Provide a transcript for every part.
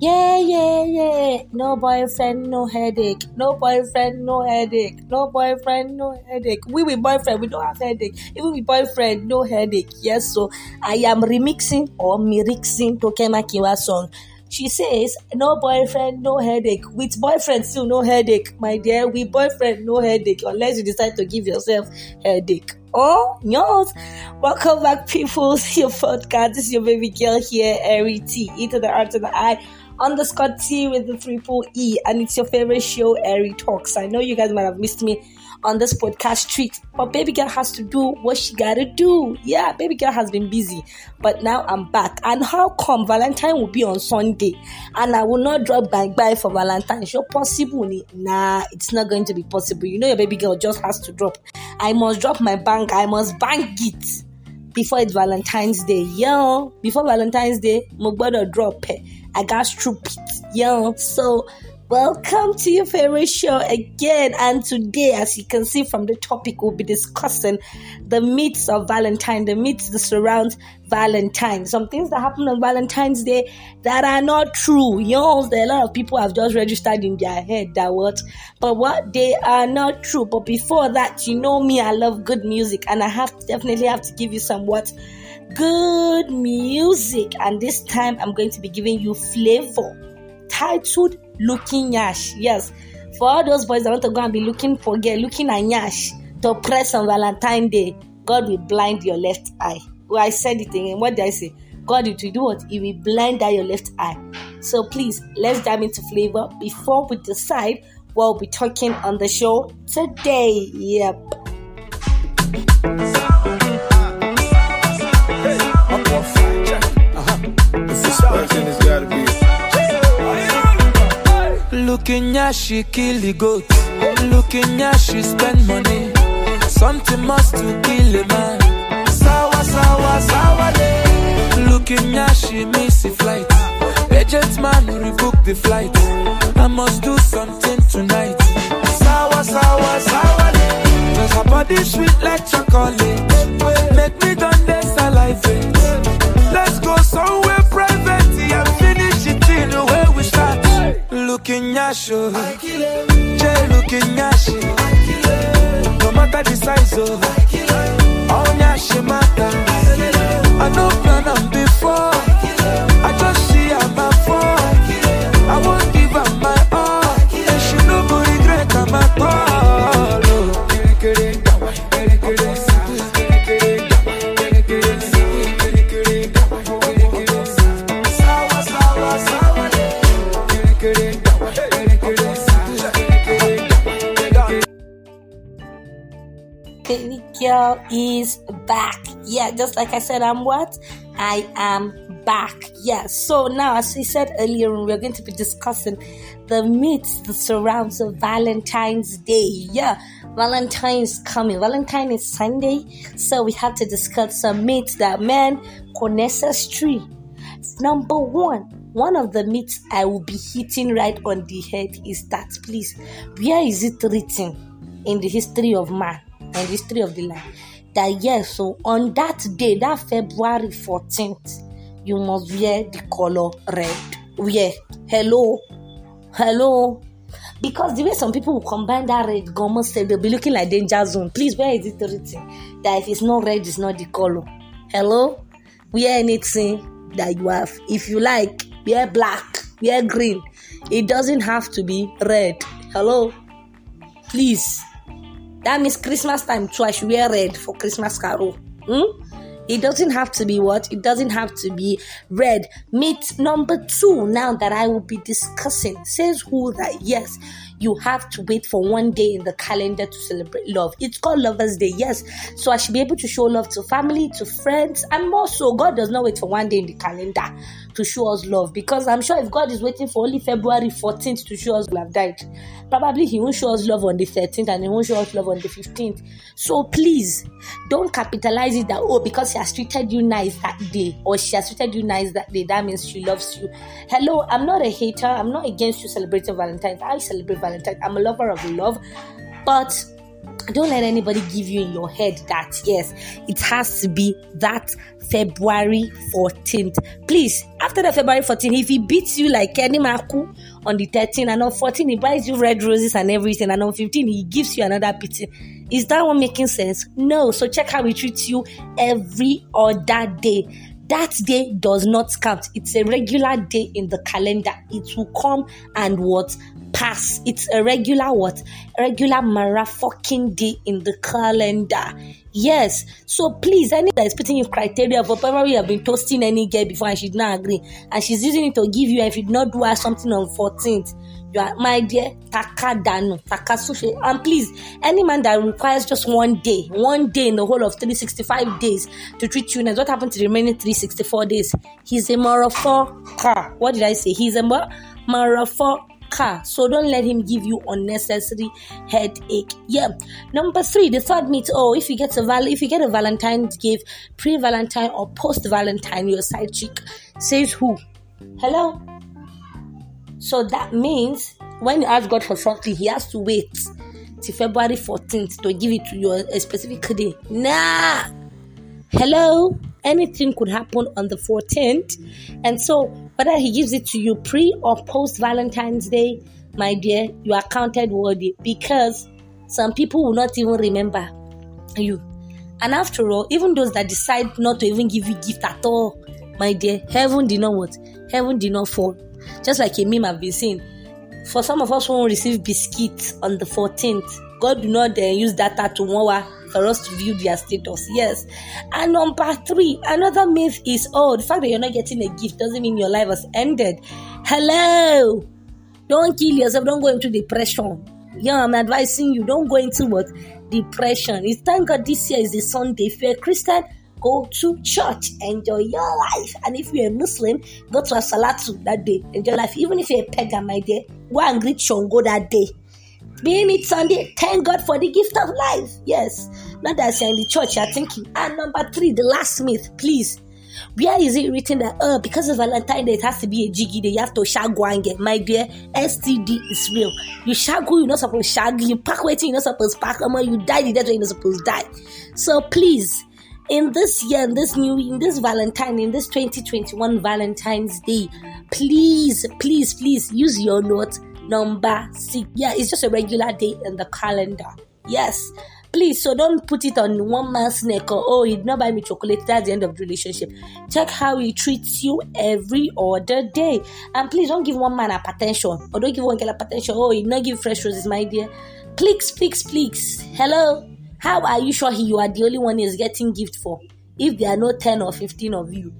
Yeah, yeah, yeah. No boyfriend, no headache. No boyfriend, no headache. No boyfriend, no headache. We with boyfriend, we don't have headache. Even with boyfriend, no headache. Yes, so I am remixing or mixing Tokema Kiwa song. She says, no boyfriend, no headache. With boyfriend, still no headache, my dear. With boyfriend, no headache. Unless you decide to give yourself headache. Oh, yes. Welcome back, people, to your podcast. This is your baby girl here, Eri T. E to the R to the I underscore T with the triple E, and it's your favorite show, Eri Talks. I know you guys might have missed me on this podcast treat, but baby girl has to do what she gotta do. Yeah, baby girl has been busy, but now I'm back. And how come Valentine will be on Sunday and I will not drop bang bye for Valentine? Sure, possible? Nah, it's not going to be possible. You know, your baby girl just has to drop. I must drop my bank, I must bank it before it's Valentine's Day. Yeah, before Valentine's Day, mo gbọ́dọ̀ drop it. I got stupid. Yeah, so welcome to your favorite show again. And today, as you can see from the topic, we'll be discussing the myths of Valentine, the myths that surround Valentine. Some things that happen on Valentine's Day that are not true. You know, there a lot of people have just registered in their head that what, but what they are not true. But before that, you know me, I love good music, and I have definitely have to give you some what good music. And this time, I'm going to be giving you flavor titled Looking Yash. Yes, for all those boys that want to go and be looking for girl, looking at Yash to press on Valentine Day, God will blind your left eye. Well, I said it again. What did I say? God will do what? He will blind out your left eye. So please, let's dive into flavor before we decide what we'll be talking on the show today. Yep. Looking at she kill the goat. Looking at she spend money. Something must to kill a man. Sawa sawa sawa day. Looking at she miss a flight. Agent man rebook the flight. I must do something tonight. Sawa sawa sawa day. Cause her body sweet like chocolate. Make me done Looking yasho, Jay looking. No matter the size of, all matter. I know girl is back. Yeah, just like I said, I'm what? I am back. Yeah, so now, as we said earlier, we're going to be discussing the myths that surrounds Valentine's Day. Yeah, Valentine's coming. Valentine is Sunday, so we have to discuss some myths that man, Conessus tree. Number one, one of the myths I will be hitting right on the head is that please, where is it written in the history of man and the history of the land that yes, so on that day, that February 14th, you must wear the color red. Wear. Hello. Hello. Because the way some people will combine that red gum say they'll be looking like danger zone. Please, where is it written? That if it's not red, it's not the color. Hello? Wear anything that you have. If you like, wear black, wear green. It doesn't have to be red. Hello? Please. That means Christmas time too. I should wear red for Christmas carol. Hmm? It doesn't have to be what? It doesn't have to be red. Myth number two, now that I will be discussing, says who that yes, you have to wait for one day in the calendar to celebrate love. It's called Lover's Day, yes. So I should be able to show love to family, to friends, and more so. God does not wait for one day in the calendar to show us love because I'm sure if God is waiting for only February 14th to show us, have died. Probably He won't show us love on the 13th and He won't show us love on the 15th. So please don't capitalize it that oh, because He has treated you nice that day or she has treated you nice that day, that means she loves you. Hello, I'm not a hater, I'm not against you celebrating Valentine's. I celebrate Valentine's, I'm a lover of love, but don't let anybody give you in your head that yes, it has to be that February 14th. Please, after the February 14th, if he beats you like Kenny Maku on the 13th and on 14, he buys you red roses and everything, and on 15, he gives you another beating. Is that one making sense? No. So check how he treats you every other day that day does not count. It's a regular day in the calendar. It will come and what pass. It's a regular what? Regular Mara fucking day in the calendar. Yes. So please, any that is putting in criteria for probably you have been toasting any girl before and she did not agree, and she's using it to give you, and if you did not do her something on 14th, you are my dear takadanu takasufe and please any man that requires just one day one day in the whole of 365 days to treat you nice what happened to the remaining 364 days he's a mara car. what did i say he's a car. so don't let him give you unnecessary headache yeah number three the third meet. oh if you get a val if you get a valentine's gift pre-valentine or post-valentine your side chick says who hello so that means when you ask God for something, He has to wait till February 14th to give it to you a specific day. Nah. Hello? Anything could happen on the 14th. And so, whether He gives it to you pre or post Valentine's Day, my dear, you are counted worthy because some people will not even remember you. And after all, even those that decide not to even give you gift at all, my dear, heaven did not what? Heaven did not fall. Just like a meme I've been saying. For some of us who will receive biscuits on the 14th, God do not uh, use data tomorrow for us to view their status. Yes. And number three, another myth is oh, the fact that you're not getting a gift doesn't mean your life has ended. Hello. Don't kill yourself. Don't go into depression. Yeah, I'm advising you. Don't go into what? Depression. It's thank God this year is a Sunday. If you're a Christian, go to church, enjoy your life. And if you're a Muslim, go to a salatu that day, enjoy life. Even if you're a pagan, my dear, go and greet Shango that day. Being it Sunday, thank God for the gift of life. Yes. Not that you're in the church, you're thinking. And number three, the last myth, please. Where is it written that oh because of Valentine Day it has to be a jiggy day, you have to shag and get my dear STD is real. You shag who you're not supposed to shag, you pack waiting you're not supposed to pack, and you die the death you're not supposed to die. So please in this year, in this new, in this Valentine, in this 2021 Valentine's Day, please, please, please use your note number six. Yeah, it's just a regular day in the calendar. Yes. Please, so don't put it on one man's neck or oh, he did not buy me chocolate. That's the end of the relationship. Check how he treats you every other day. And please don't give one man hypertension or don't give one girl hypertension. Oh, he did not give fresh roses, my dear. Please, please, please. Hello. How are you sure he you are the only one he's getting gift for if there are no 10 or 15 of you?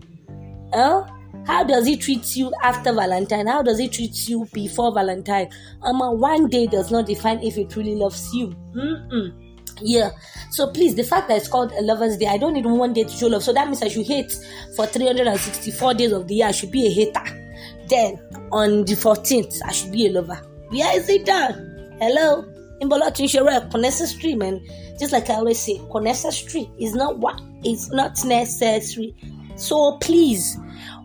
Huh? How does he treat you after Valentine? How does he treat you before Valentine? Um, one day does not define if he truly loves you. Mm-mm. Yeah. So please, the fact that it's called a lover's day, I don't need one day to show love. So that means I should hate for 364 days of the year. I should be a hater. Then on the 14th, I should be a lover. Where is it done? Hello? In Bolotin Shere, necessary, man. Just like I always say, necessary is not what is not necessary. So please,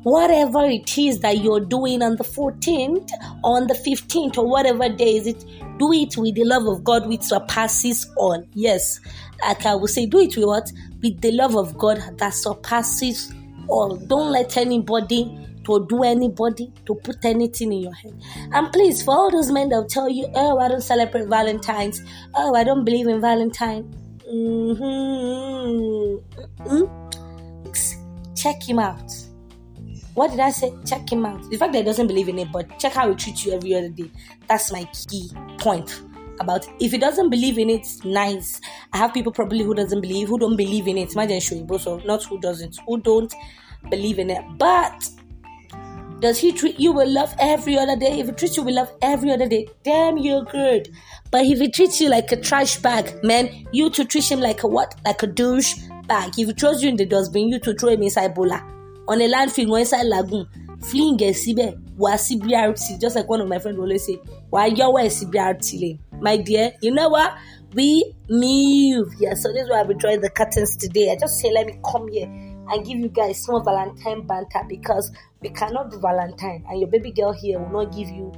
whatever it is that you're doing on the 14th, on the 15th, or whatever day is it, do it with the love of God which surpasses all. Yes, like I will say, do it with what? With the love of God that surpasses all. Don't let anybody to do anybody, to put anything in your head. And please, for all those men that'll tell you, oh, I don't celebrate Valentine's, oh, I don't believe in Valentine. Mm-hmm. Mm-hmm. Check him out. What did I say? Check him out. The fact that he doesn't believe in it, but check how he treats you every other day. That's my key point about if he doesn't believe in it, nice. I have people probably who doesn't believe, who don't believe in it. Imagine showing of not who doesn't, who don't believe in it. But does he treat you with love every other day? If he treats you with love every other day, damn, you're good. But if he treats you like a trash bag, man, you to treat him like a what? Like a douche bag. If he throws you in the dustbin, you to throw him inside bola. On a landfill or inside lagoon, fleeing a síbẹ̀, wá sí just like one of my friends always say, wá yọ̀wọ̀ ẹ̀ sí. My dear, you know what? We move. Yeah, so this is why I'll be drawing the curtains today. I just say, let me come here and give you guys small Valentine banter because we cannot do Valentine and your baby girl here will not give you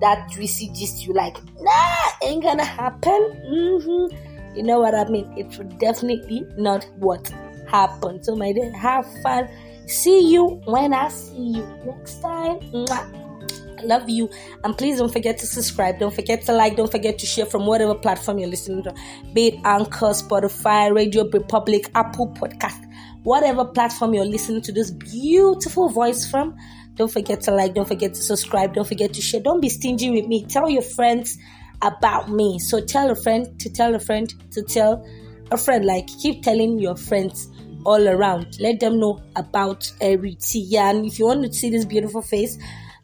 that juicy gist you like. Nah, ain't gonna happen. Mm-hmm. You know what I mean? It definitely not what happen. So, my dear, have fun. See you when I see you next time. Mwah. I love you. And please don't forget to subscribe. Don't forget to like. Don't forget to share from whatever platform you're listening to. Be it Anchor, Spotify, Radio Republic, Apple Podcast, whatever platform you're listening to this beautiful voice from. Don't forget to like. Don't forget to subscribe. Don't forget to share. Don't be stingy with me. Tell your friends about me. So tell a friend to tell a friend to tell a friend. Like keep telling your friends all around. Let them know about Eri Yeah, and if you want to see this beautiful face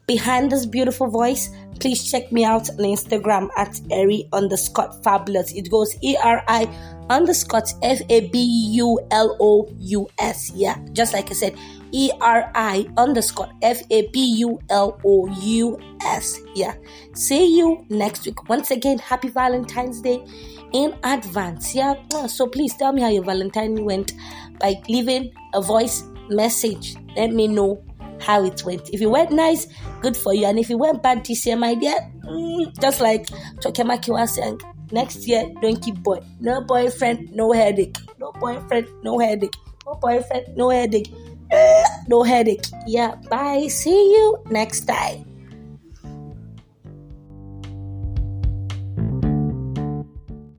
behind this beautiful voice, please check me out on Instagram at Eri underscore fabulous. It goes E R I underscore F A B U L O U S. Yeah, just like I said, E R I underscore F A B U L O U S. Yeah. See you next week. Once again, happy Valentine's Day in advance. Yeah. So please tell me how your Valentine went by leaving a voice message. Let me know how it went. If it went nice, good for you. And if it went bad this year, my dear, mm, just like Tokemaki was saying, next year, don't keep boy. No boyfriend, no headache. No boyfriend, no headache. No boyfriend, no headache. no headache. Yeah, bye. See you next time.